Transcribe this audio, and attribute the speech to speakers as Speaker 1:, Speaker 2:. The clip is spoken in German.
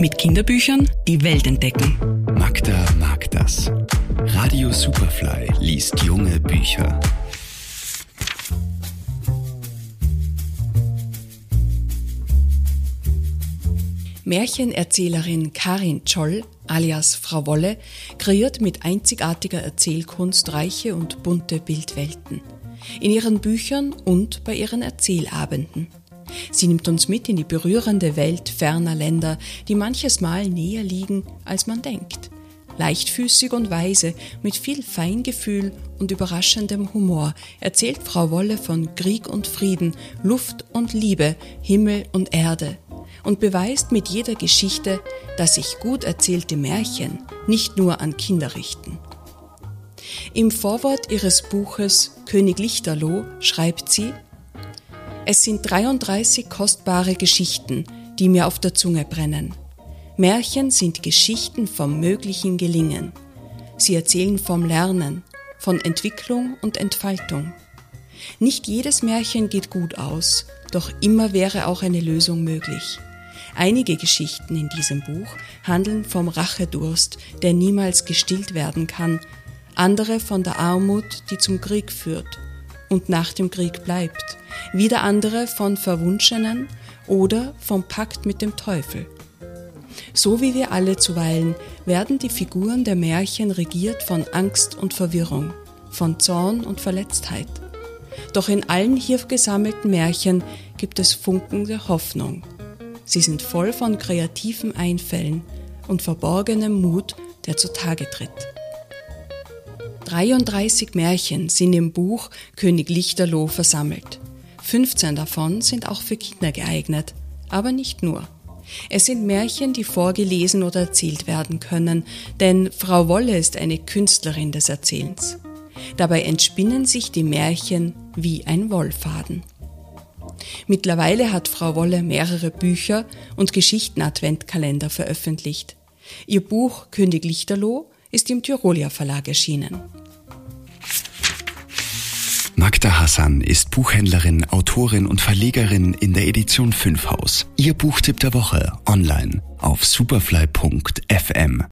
Speaker 1: Mit Kinderbüchern die Welt entdecken.
Speaker 2: Magda mag das. Radio Superfly liest junge Bücher.
Speaker 3: Märchenerzählerin Karin Scholl alias Frau Wolle kreiert mit einzigartiger Erzählkunst reiche und bunte Bildwelten. In ihren Büchern und bei ihren Erzählabenden. Sie nimmt uns mit in die berührende Welt ferner Länder, die manches Mal näher liegen, als man denkt. Leichtfüßig und weise, mit viel Feingefühl und überraschendem Humor erzählt Frau Wolle von Krieg und Frieden, Luft und Liebe, Himmel und Erde und beweist mit jeder Geschichte, dass sich gut erzählte Märchen nicht nur an Kinder richten. Im Vorwort ihres Buches König Lichterloh schreibt sie, es sind 33 kostbare Geschichten, die mir auf der Zunge brennen. Märchen sind Geschichten vom möglichen Gelingen. Sie erzählen vom Lernen, von Entwicklung und Entfaltung. Nicht jedes Märchen geht gut aus, doch immer wäre auch eine Lösung möglich. Einige Geschichten in diesem Buch handeln vom Rachedurst, der niemals gestillt werden kann, andere von der Armut, die zum Krieg führt und nach dem Krieg bleibt, wieder andere von Verwunschenen oder vom Pakt mit dem Teufel. So wie wir alle zuweilen werden die Figuren der Märchen regiert von Angst und Verwirrung, von Zorn und Verletztheit. Doch in allen hier gesammelten Märchen gibt es Funken der Hoffnung. Sie sind voll von kreativen Einfällen und verborgenem Mut, der zutage tritt. 33 Märchen sind im Buch König Lichterloh versammelt. 15 davon sind auch für Kinder geeignet, aber nicht nur. Es sind Märchen, die vorgelesen oder erzählt werden können, denn Frau Wolle ist eine Künstlerin des Erzählens. Dabei entspinnen sich die Märchen wie ein Wollfaden. Mittlerweile hat Frau Wolle mehrere Bücher und Geschichten-Adventkalender veröffentlicht. Ihr Buch König Lichterloh ist im Tyrolia Verlag erschienen.
Speaker 2: Magda Hassan ist Buchhändlerin, Autorin und Verlegerin in der Edition 5 Haus. Ihr Buchtipp der Woche online auf superfly.fm.